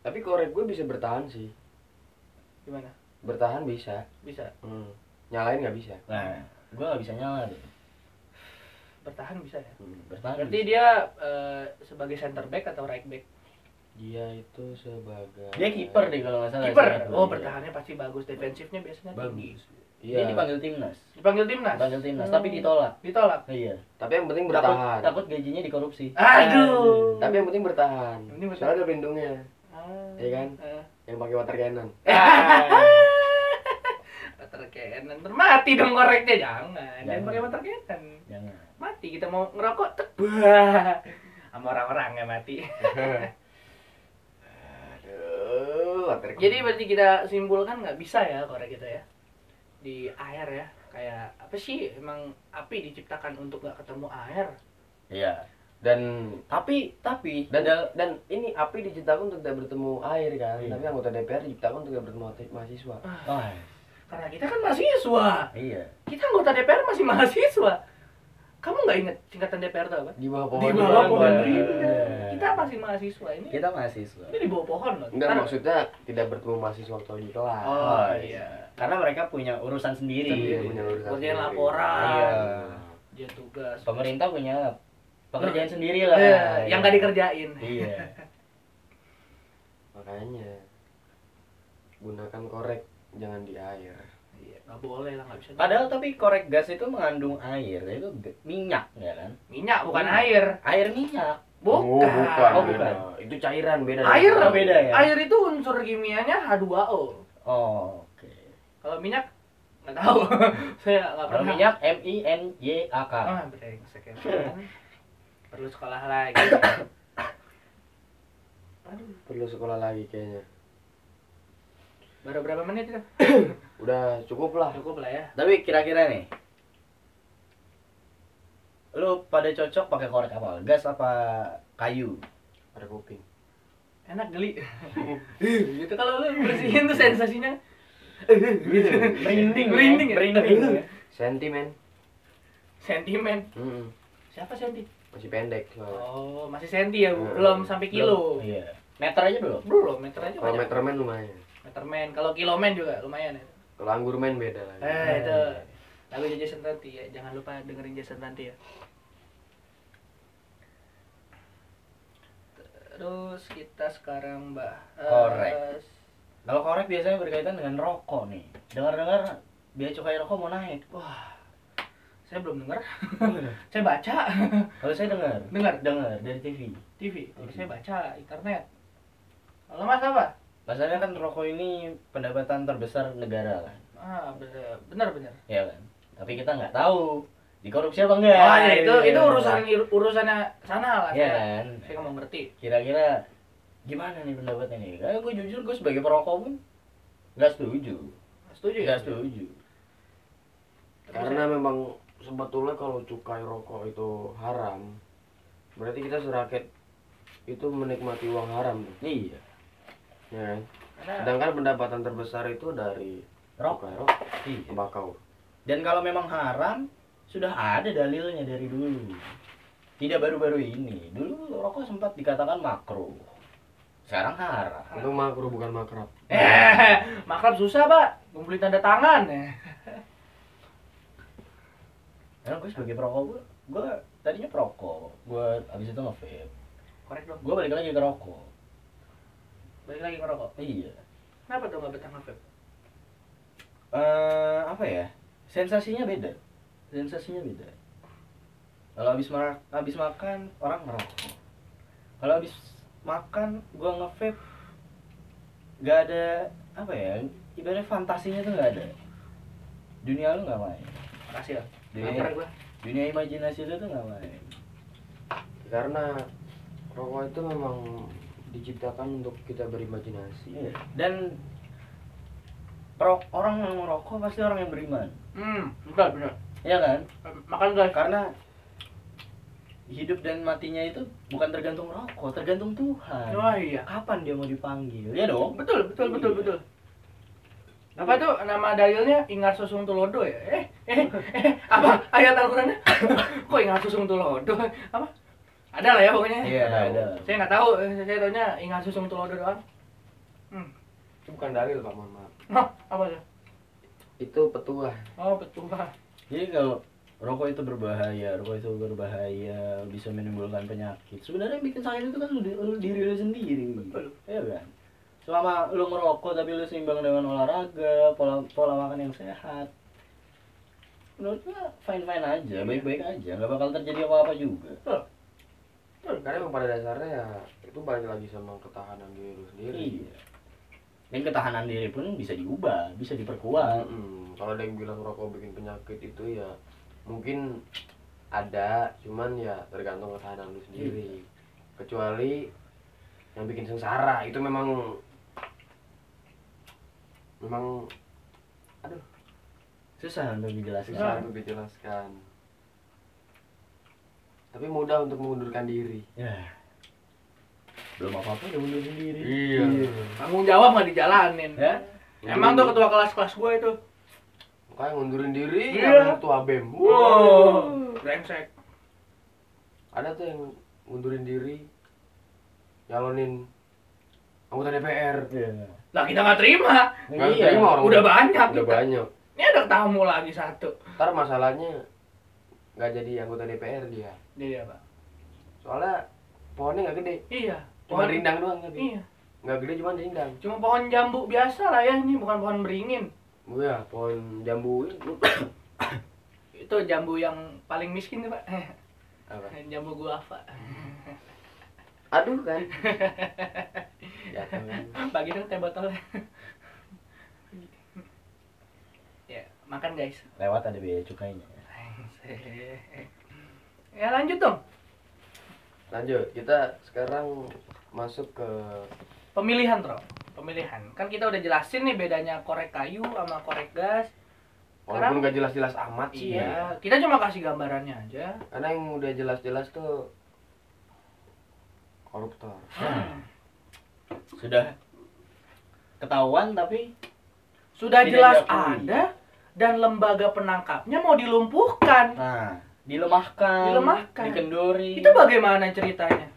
Tapi korek gue bisa bertahan sih. gimana Bertahan bisa. bisa Hmm. Nyalain nggak bisa. Nah, gue nggak bisa nyala deh. bertahan bisa ya Hmm. Bertahan. berarti bisa. dia eh, sebagai center back atau right back Dia itu sebagai Dia kiper deh kalau nggak salah. kiper oh iya. bertahannya pasti bagus defensifnya biasanya tinggi Bagus. Iya. Dia dipanggil timnas. dipanggil timnas Dipanggil timnas, Hmm. tapi ditolak. ditolak Iya. Tapi yang penting Takut, bertahan. takut gajinya dikorupsi. aduh Tapi yang penting bertahan. Bertahan. Soalnya ada pelindungnya Ah, Iya kan? eh. yang pakai water cannon. water cannon termati dong koreknya jangan jangan Jangan. pakai water cannon Jangan. mati kita mau ngerokok tek bah sama orang-orang ya mati Aduh, water cannon. jadi berarti kita simpulkan nggak bisa ya korek itu ya di air ya kayak apa sih emang api diciptakan untuk nggak ketemu air Iya. dan Tapi tapi dan dan ini api diciptakan untuk tidak bertemu air kan, Iya. tapi anggota DPR diciptakan untuk tidak bertemu mahasiswa. Oh, karena kita kan mahasiswa iya. kita anggota DPR masih mahasiswa kamu nggak inget singkatan DPR itu apa Di bawah pohon. di bawah Rinda. pohon Rinda. Rinda. kita masih mahasiswa ini Kita mahasiswa. ini di bawah pohon loh Enggak Ntar- maksudnya tidak bertemu mahasiswa waktu di kelas. oh iya Karena mereka punya urusan sendiri. Iya, punya urusan Kerjaan sendiri. laporan. Iya. dia tugas Pemerintah punya pekerjaan sendiri lah. Iya, yang nggak dikerjain Iya. Makanya gunakan korek jangan di air. iya nggak boleh lah nggak bisa Padahal tapi korek gas itu mengandung air, itu ge- minyak ya kan? minyak bukan Minyak. air Air minyak. bukan, Oh, bukan. Oh, beda. bukan. Itu cairan beda. air Oh, beda ya? air itu unsur kimianya H2O Oh, oke. kalau minyak nggak tahu saya nggak Kalau pernah minyak M I N Y A K. ah brengsek ya perlu sekolah lagi aduh Perlu sekolah lagi kayaknya. Baru berapa menit itu Udah cukup lah. cukup lah ya Tapi kira-kira nih, lu pada cocok pakai korek apa? Gas apa kayu? Ada kuping. enak geli gitu kalau lu bersihin tuh sensasinya Gitu. Merinding, Merinding ya? merinding. ya? Sentimen. sentimen Mm-mm. siapa senti Masih pendek soalnya. oh masih senti ya? Hmm. belum sampai kilo Belum, Iya. Meter aja belum. belum meter aja Kalau banyak. meterman lumayan. Meterman kalau kilomen juga lumayan ya. Kalau anggurmen beda lagi. eh itu. Lagu Jason Ranti ya. Jangan lupa dengerin Jason Ranti ya. Terus kita sekarang mbak Korek. Kalau korek biasanya berkaitan dengan rokok nih. Dengar-dengar biaya cukai rokok mau naik. wah. Saya belum dengar saya baca. Kalau saya dengar, dengar dengar dari TV. TV kalau saya baca internet. Kalau mas apa Masalahnya kan rokok ini pendapatan terbesar negara kan. ah bener bener bener Ya kan? Tapi kita nggak tahu dikorupsi apa enggak. oh ya itu Iya. itu urusan urusannya sana lah Iya saya kan? saya nggak mau ngerti Kira-kira gimana nih pendapatnya nih? Kayak gue jujur gue sebagai perokok pun nggak setuju. setuju ya Nggak setuju. Karena memang sebetulnya kalau cukai rokok itu haram, berarti kita serakyat itu menikmati uang haram, Iya. Ya kan? karena Sedangkan pendapatan terbesar itu dari Rokok. rokok, Iya. tembakau. Dan kalau memang haram, sudah ada dalilnya dari dulu. Tidak baru-baru ini. Dulu rokok sempat dikatakan makruh. Sekarang haram. Itu makruh bukan makrab. eh makrab susah pak ngumpulin tanda tangan ya Karena gue sebagai perokok gue, gue tadinya perokok. Gue abis itu nge-vape. korek dong Gue balik lagi ke rokok. Balik lagi ngerokok Iya. kenapa tuh nggak betah nge-vape eh apa ya? Sensasinya beda. Sensasinya beda. Kalau habis ma- habis makan orang ngerokok. Kalau habis makan gua nge-vape nggak ada apa ya ibaratnya fantasinya tuh nggak ada dunia lu nggak main makasih ya dunia gua dunia imajinasi lu tuh nggak main karena rokok itu memang diciptakan untuk kita berimajinasi. Iya. dan ro- orang yang merokok pasti orang yang beriman. Hmm betul betul ya kan? Makan guys karena hidup dan matinya itu bukan tergantung rokok tergantung Tuhan. Wah iya. Kapan dia mau dipanggil ya dong? Betul betul betul Iya. betul. Apa tuh nama dalilnya? Ingat susung tulodo ya? Eh eh eh apa ayat Al-Qur'annya? Kok ingat susung tulodo? Apa ada lah ya pokoknya. Iya ada. Saya nggak tahu eh, saya tahunya ingat susung tulodo doang. Hmm. Itu bukan dalil pak mohon maaf. Hah, apa tuh? Itu petuah. Oh betul jadi kalau rokok itu berbahaya rokok itu berbahaya bisa menimbulkan penyakit sebenarnya yang bikin sakit itu kan lu, lu- diri lu sendiri. Betul. ya kan? Selama lu ngerokok tapi lu seimbang dengan olahraga pola pola makan yang sehat menurut gua fine fine aja baik baik aja nggak bakal terjadi apa apa juga karena emang pada dasarnya ya itu balik lagi sama ketahanan diri lu sendiri. Iya. Dan ketahanan diri pun bisa diubah bisa diperkuat. Mm-mm. kalau ada yang bilang rokok bikin penyakit itu ya mungkin ada cuman ya tergantung ketahanan lu sendiri. Kecuali yang bikin sengsara itu memang memang susah untuk dijelaskan. Susah untuk dijelaskan tapi mudah untuk mengundurkan diri. Ya. Belum apa apa udah mundur sendiri. Iya. tanggung jawab nggak dijalanin. Ya? Emang tuh ketua kelas kelas gue itu makanya ngundurin diri Iya. yang ketua bem. Wow. Brengsek. Ada tuh yang ngundurin diri nyalonin anggota DPR Iya. lah kita nggak terima. Nggak Iya. terima orang udah banyak udah kita. banyak. Ini ada tamu lagi satu. Ntar masalahnya nggak jadi anggota DPR dia dia apa? Soalnya pohonnya nggak gede. Iya cuma Pohon- rindang doang tapi iya. Nggak gede cuma rindang. Cuma pohon jambu biasa lah ya ini bukan pohon beringin. Oh ya pohon jambu itu jambu yang paling miskin tuh pak. Apa? Jambu guava. Aduh kan? Jatuh kan bagi dong teh botol. Ya makan guys. Lewat ada biaya cukainya ya lanjut dong. Lanjut kita sekarang masuk ke pemilihan Tro. Pemilihan. Kan kita udah jelasin nih bedanya korek kayu sama korek gas. Walaupun nggak jelas-jelas amat sih. Ya. iya kita cuma kasih gambarannya aja. Karena yang udah jelas-jelas tuh koruptor. Hmm. sudah ketahuan tapi sudah Tidak jelas diakui. ada dan lembaga penangkapnya mau dilumpuhkan. Nah dilemahkan Dilemahkan. dikendori itu bagaimana ceritanya?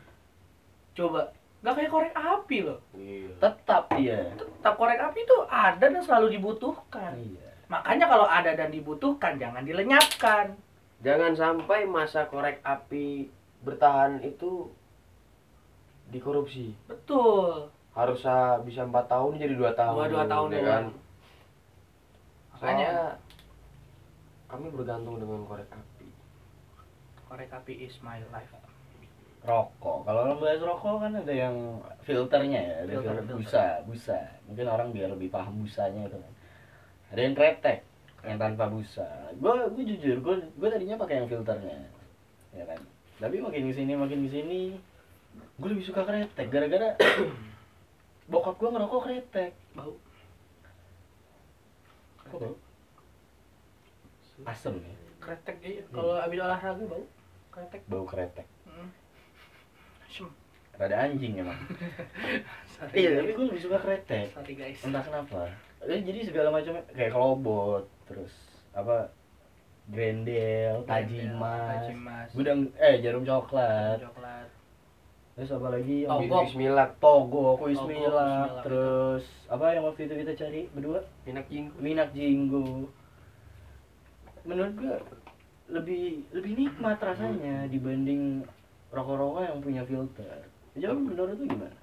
Coba. Nggak kayak korek api loh. Iya. Tetap iya. Tetap korek api itu ada dan selalu dibutuhkan. Iya. Makanya kalau ada dan dibutuhkan jangan dilenyapkan. Jangan sampai masa korek api bertahan itu dikorupsi. Betul. Harus ah, bisa empat tahun jadi dua tahun Dua- dua tahun ya doang. kan? Makanya soalnya kami bergantung dengan korek api korek api is my life. Rokok. Kalau bahas rokok kan ada yang filternya ya ada Filter, filter, busa busa. Mungkin orang biar lebih paham busanya itu kan. Ada yang kretek yang tanpa busa. Gue gue jujur gue gue tadinya pakai yang filternya ya kan. Tapi makin ke sini makin ke sini gue lebih suka kretek. Gara-gara bokap gue ngerokok kretek. Bau. Kok bau asem ya. Kretek iya. Kalau habis olahraga bau kretek. Bau kretek. Hmm. Asem. rada anjing emang. Iya tapi gue lebih suka kretek. Sorry guys. Entah kenapa. Eh, jadi segala macam kayak kelobot terus apa grendel tajimas tajimas. gudang eh jarum coklat. Coklat. Terus apa lagi yang Togo. Bismillah? Togo kuis Togo, milak Bismillah, terus apa yang waktu itu kita cari berdua? Minak jinggu minak jinggo. Menurut gua lebih lebih nikmat rasanya dibanding rokok-rokok yang punya filter. Jadi menurut lu gimana?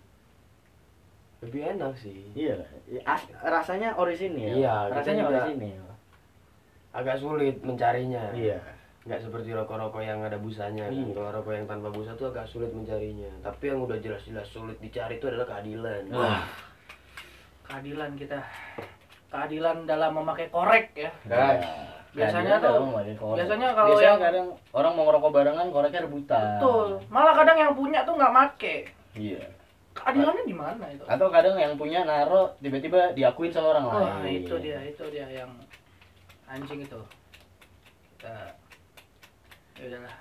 Lebih enak sih. Iya Ya, as- rasanya orisinil. Iya, rasanya orisinil. agak sulit mencarinya. Iya. Nggak seperti rokok-rokok yang ada busanya. Kan Iya. kalau rokok yang tanpa busa tuh agak sulit mencarinya. Tapi yang udah jelas-jelas sulit dicari itu adalah keadilan. Wah. keadilan kita. Keadilan dalam memakai korek ya. Guys, Biasanya Keadilan tuh- biasanya kalau Biasanya yang- kadang orang mau ngerokok barengan koreknya rebutan. Betul. Malah kadang yang punya tuh nggak make. Iya. Keadilannya di mana itu? Atau kadang yang punya naro tiba-tiba diakuin sama orang lain. wah itu dia itu dia yang anjing itu. Kita ya udahlah.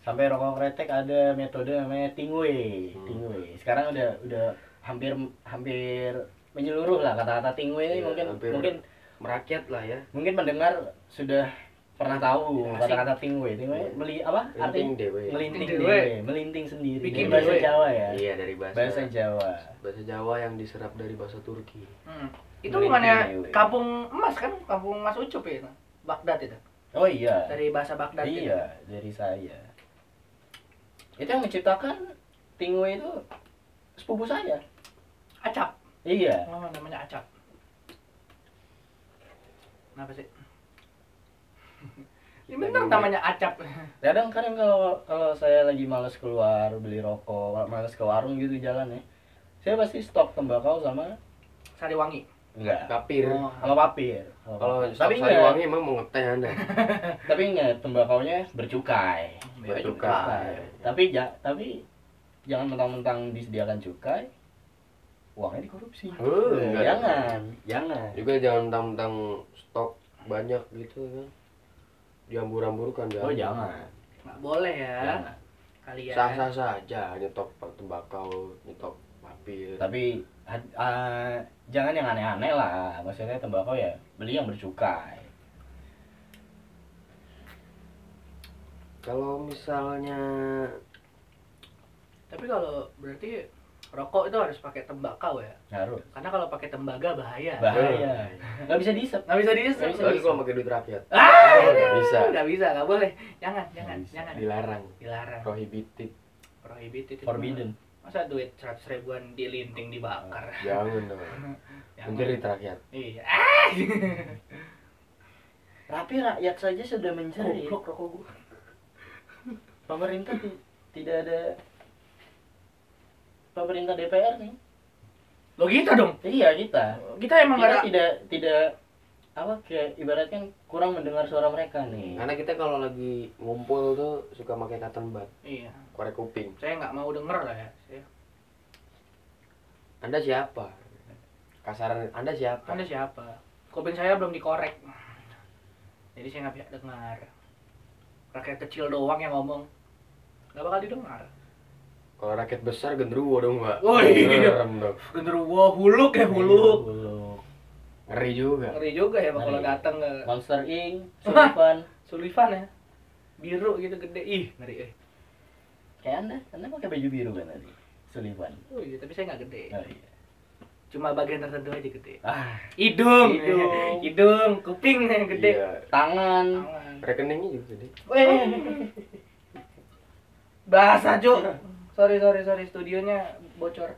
Sampai rokok kretek ada metode namanya tingwe. Hmm. tingwe. Sekarang udah udah hampir hampir menyeluruh lah kata-kata tingwe ini Iya, mungkin mungkin merakyat lah ya. mungkin pendengar sudah pernah tahu Asik. kata-kata tingwe tingwe Iya. meli apa artinya dewe. melinting Dewe. dewe melinting sendiri Bikin Dari bahasa. Jawa ya Iya dari bahasa bahasa Jawa bahasa Jawa yang diserap dari bahasa Turki. hmm. itu bukannya kampung emas kan kampung emas ucup ya itu? Baghdad itu oh iya dari bahasa Baghdad itu. iya dari saya itu yang menciptakan tingwe itu sepupu saya acap iya oh namanya acap kenapa sih ini bener Lagi- namanya acap kadang kadang kalau kalau saya lagi males keluar beli rokok males ke warung gitu jalan ya saya pasti stok tembakau sama sariwangi enggak Kapir. Oh. sama papir Sama Kalau papir. stok tapi sari enggak wangi emang mau ngeteh anda. tapi enggak tembakaunya bercukai Bercukai. tapi ja, tapi jangan mentang-mentang disediakan cukai uangnya dikorupsi Oh, enggak. jangan jangan Juga jangan mentang-mentang stok banyak gitu kan. Diambur-amburkan oh jangan. Nggak boleh ya. Jangan. kalian. Sah-sah saja nyetok tembakau, nyetok papir. tapi ah, jangan yang aneh-aneh lah. Maksudnya tembakau ya beli yang bercukai. Kalau misalnya tapi kalau berarti rokok itu harus pakai tembakau ya. Harus. Karena kalau pakai tembaga bahaya. Bahaya. Nggak bisa disep nggak bisa diisep Nggak bisa lagi bisa. kalau pakai duit rakyat. ah Nggak bisa. nggak bisa nggak boleh. Jangan jangan jangan. Dilarang, dilarang. Prohibited. prohibited forbidden. masa duit seratus ribuan dilinting dibakar? Jangan dong. Menjerit rakyat. iya. Ah! Tapi rakyat saja sudah menjerit goblok rokok gua. Pemerintah ti- tidak ada pemerintah DPR nih lo kita dong. Iya kita. Kita emang kita ada tidak tidak apa kayak ibaratnya kurang mendengar suara mereka nih. Karena kita kalau lagi ngumpul tuh suka pakai cotton bud, iya. Korek kuping. saya nggak mau denger lah ya. Saya Anda siapa? Kasaran Anda siapa? anda siapa? Kuping saya belum dikorek. Jadi saya nggak bisa dengar. Rakyat kecil doang yang ngomong. Nggak bakal didengar Kalau rakyat besar genderuwo dong, Mbak. Oh, iya. Serem dong. genderuwo huluk ya huluk Huluk. Ngeri juga. ngeri juga ya Pak, kalau datang ke Monster Inc Sullivan Sullivan ya biru gitu gede ih ngeri eh kayak anda anda pakai baju biru kan tadi Sullivan oh iya tapi saya nggak gede oh iya cuma bagian tertentu aja gede ah hidung Hidung. hidung kuping yang gede Iya. tangan Tangan. Rekeningnya juga gede. Weh. bahasa cuk sorry sorry sorry studionya bocor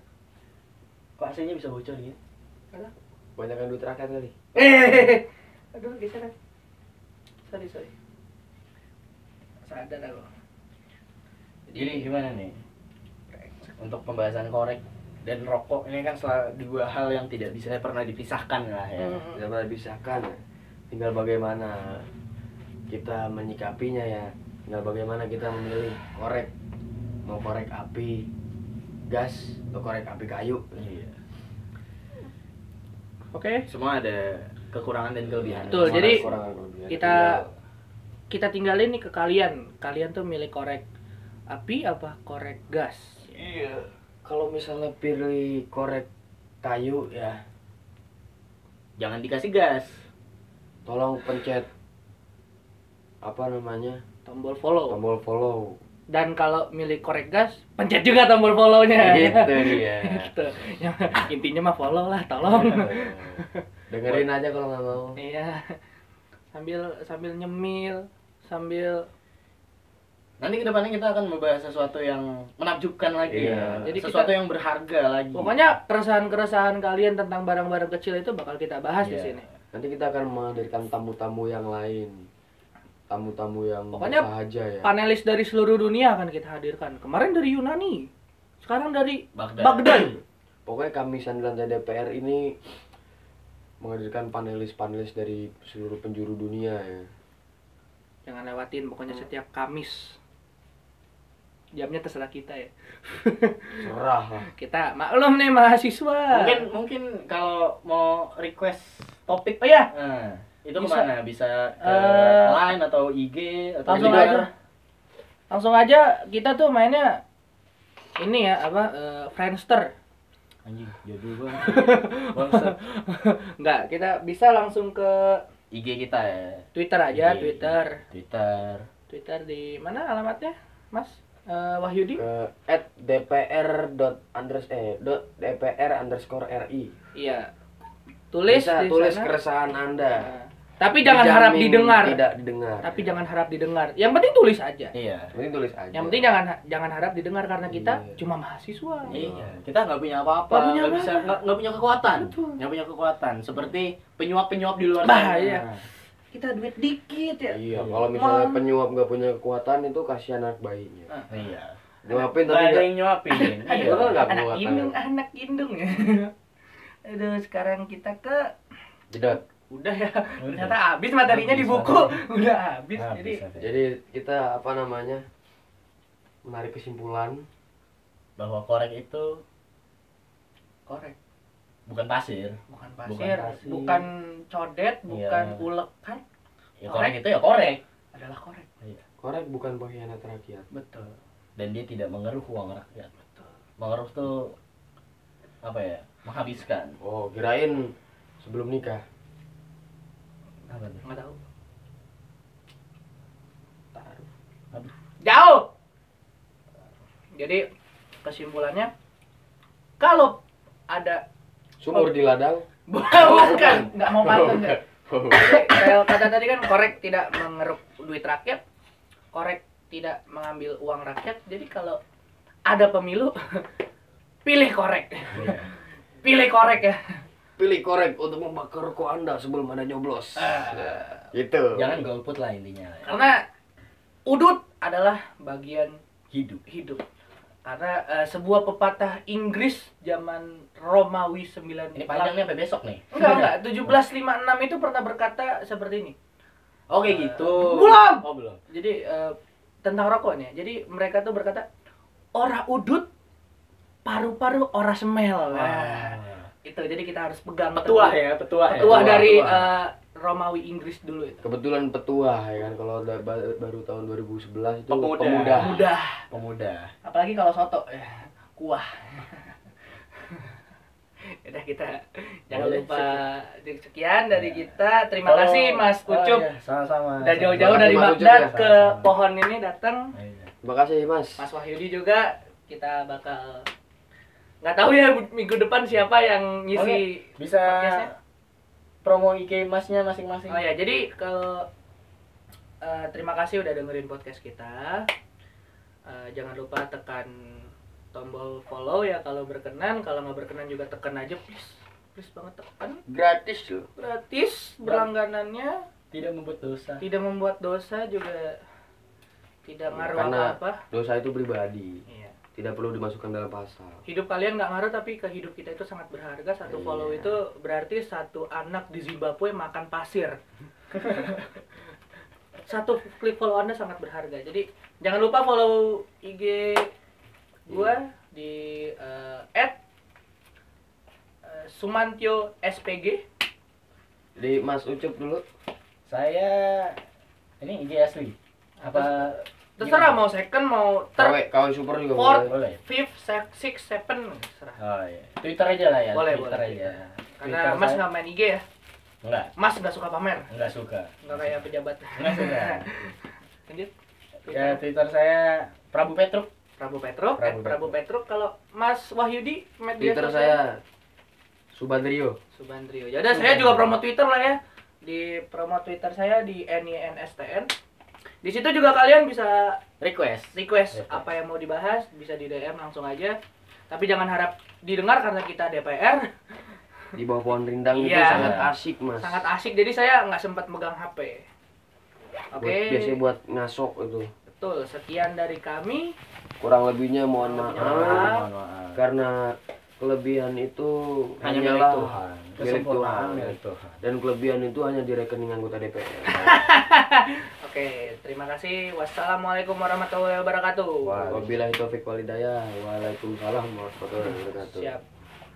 kok AC-nya bisa bocor gitu Banyak duit rakyat kali. eh aduh geser sorry sorry sadar aku jadi gimana nih untuk pembahasan korek dan rokok ini kan salah dua hal yang tidak bisa pernah dipisahkan lah ya Hmm. Tidak pernah dipisahkan. Tinggal bagaimana kita menyikapinya ya. Tinggal bagaimana kita memilih korek. Mau korek api gas atau korek api kayu. iya. Oke. Semua ada kekurangan dan kelebihan. Betul, Semua jadi kelebihan. kita- kita tinggalin nih ke kalian. Kalian tuh milih korek api apa korek gas? Iya. Kalau misalnya pilih korek kayu ya, jangan dikasih gas. Tolong pencet apa namanya? Tombol follow. Tombol follow. Dan kalau milih korek gas pencet juga tombol follownya gitu dia. gitu yang intinya mah follow lah tolong Dengerin aja kalau nggak mau. iya sambil sambil nyemil sambil nanti ke depannya kita akan membahas sesuatu yang menakjubkan lagi Iya. ya Jadi sesuatu kita- yang berharga lagi pokoknya keresahan-keresahan kalian tentang barang-barang kecil itu bakal kita bahas di Iya. sini Nanti kita akan menghadirkan tamu-tamu yang lain. Tamu-tamu yang Pokoknya saja ya. panelis dari seluruh dunia akan kita hadirkan kemarin dari Yunani sekarang dari Baghdad. Baghdad Pokoknya kami Sandilan DPR ini menghadirkan panelis-panelis dari seluruh penjuru dunia ya. Jangan lewatin pokoknya setiap Kamis. Jamnya terserah kita ya. Cerah lah. Kita maklum nih mahasiswa. Mungkin mungkin kalau mau request topik Oh ya, Nah, itu Bisa. ke mana? Bisa ke Eh, line atau IG atau langsung aja. Langsung aja kita tuh mainnya ini ya apa eh, Friendster. Anjing, jadul banget. Enggak, kita bisa langsung ke IG kita ya. Twitter aja, IG. Twitter. Twitter. Twitter di mana alamatnya, Mas? Eh, Wahyudi? Ke at dpr dot unders eh dot dpr underscore ri. Iya. Tulis Bisa di tulis sana. keresahan anda. Nah, Tapi jangan harap Dijamin didengar. Tidak didengar. Tapi jangan harap didengar. Yang penting tulis aja. Iya. Yang penting tulis aja. Yang penting jangan jangan harap didengar karena kita Iya. cuma mahasiswa. Iya, kita nggak punya apa-apa, Nggak punya nggak bisa, nggak punya kekuatan, nggak punya kekuatan. Seperti penyuap-penyuap di luar Bah, sana. iya. Kita duit dikit ya. Iya, kalau misalnya Ma- penyuap nggak punya kekuatan itu kasihan anak bayinya. Iya. Nyuapin tapi ada nggak yang nyuapin. Iya, anak indung, anak indung ya. Aduh, sekarang kita ke Jedot. Udah ya. Udah. Ternyata habis materinya di buku. habis. Udah habis. Nah, Jadi. Jadi kita apa namanya menarik kesimpulan bahwa korek itu korek. bukan pasir. Bukan Bukan pasir, pasir. bukan codet, Iya. bukan ulek kan? Ya, Korek. korek itu ya korek. Adalah korek. korek bukan pengkhianat rakyat. Betul. Dan dia tidak mengeruh uang rakyat. Betul. Mengeruh tuh apa ya? Menghabiskan. Oh, kirain sebelum nikah. Apa tuh? Enggak tahu. Taruh. Aduh. Jauh. Jadi kesimpulannya kalau ada Sumur di ladang. bukan nggak mau pantun Bukan. ya. Kayak kata tadi kan korek tidak mengeruk duit rakyat, korek tidak mengambil uang rakyat. Jadi kalau ada pemilu, pilih korek, Iya. pilih korek ya. Pilih korek untuk membakar rokok Anda sebelum Anda nyoblos. Ah. Gitu. Jangan golput lah intinya. Karena udut adalah bagian Hidup. hidup. Karena eh, sebuah pepatah Inggris zaman Romawi 9 Ini panjang nih sampai besok nih. Enggak, enggak. 1756 itu pernah berkata seperti ini. Oke gitu. Belum. Oh belum. Jadi eh, tentang rokok nih. Jadi mereka tuh berkata ora udut paru-paru ora semel. Nah, Ah. Itu jadi kita harus pegang Petuah teguh. ya, petuah ya. Petuah Petuah, dari petuah. eh, Romawi Inggris dulu itu. Kebetulan petua ya kan kalau udah baru tahun 2011 itu Pemuda. pemuda. Mudah. Pemuda. Apalagi kalau soto ya, kuah. Udah kita jangan Boleh, lupa sekian dari Ya. kita. Terima Kalau- kasih Mas Oh, Ucup. iya, Sama-sama. Udah jauh-jauh dari Baghdad ya. ke Sama-sama. pohon ini datang. Iya. Terima kasih Mas. Mas Wahyudi juga kita bakal nggak tahu ya minggu depan siapa yang ngisi Bisa podcastnya. promo IG masnya masing-masing. Oh ya, jadi kalau eh, terima kasih udah dengerin podcast kita. Eh, jangan lupa tekan tombol follow ya kalau berkenan, kalau nggak berkenan juga tekan aja please. Please banget tekan. Gratis loh. Gratis berlangganannya, Tidak membuat dosa. tidak membuat dosa juga tidak ngaruh Karena- apa-apa. Dosa itu pribadi. Iya. Tidak perlu dimasukkan dalam pasal. hidup kalian nggak ngaruh tapi ke hidup kita itu sangat berharga satu Iya. follow itu berarti satu anak di Zimbabwe makan pasir satu klik follow anda sangat berharga jadi jangan lupa follow IG gua di eh, at eh, Sumantio SPG Jadi Mas Ucup dulu. Saya ini IG asli. Apa terserah mau second mau KW, third KW super juga Fourth. boleh. boleh? fifth se- sixth seven terserah Oh iya. Twitter aja lah ya. Boleh, Twitter boleh. aja. karena Twitter mas saya- nggak main IG ya Enggak, mas nggak suka pamer enggak suka. nggak kayak pejabat Enggak suka. lanjut ya Twitter saya Prabu Petruk. Prabu Petruk, Prabu Prabu, Prabu Petruk. Kalau Mas Wahyudi, media Twitter sosial? saya Subandrio. Subandrio. Ya udah, saya juga promo Twitter lah ya. Di promo Twitter saya di NINSTN. Di situ juga kalian bisa Request. request Request. apa yang mau dibahas, bisa di DM langsung aja. Tapi jangan harap didengar karena kita DPR. Di bawah pohon rindang itu Iya. sangat asik, Mas. Sangat asik, jadi saya nggak sempat megang HP. Oke. Buat, biasanya buat ngasok itu. Betul, sekian dari kami. Kurang lebihnya mohon maaf. maaf. Karena kelebihan itu hanya milik Tuhan milik kesempurnaan Tuhan. milik Tuhan dan kelebihan itu hanya di rekening anggota DPR Oke, terima kasih. Wassalamualaikum warahmatullahi wabarakatuh. Wah. wabillahi taufik walhidayah waalaikumsalam warahmatullahi wabarakatuh Siap.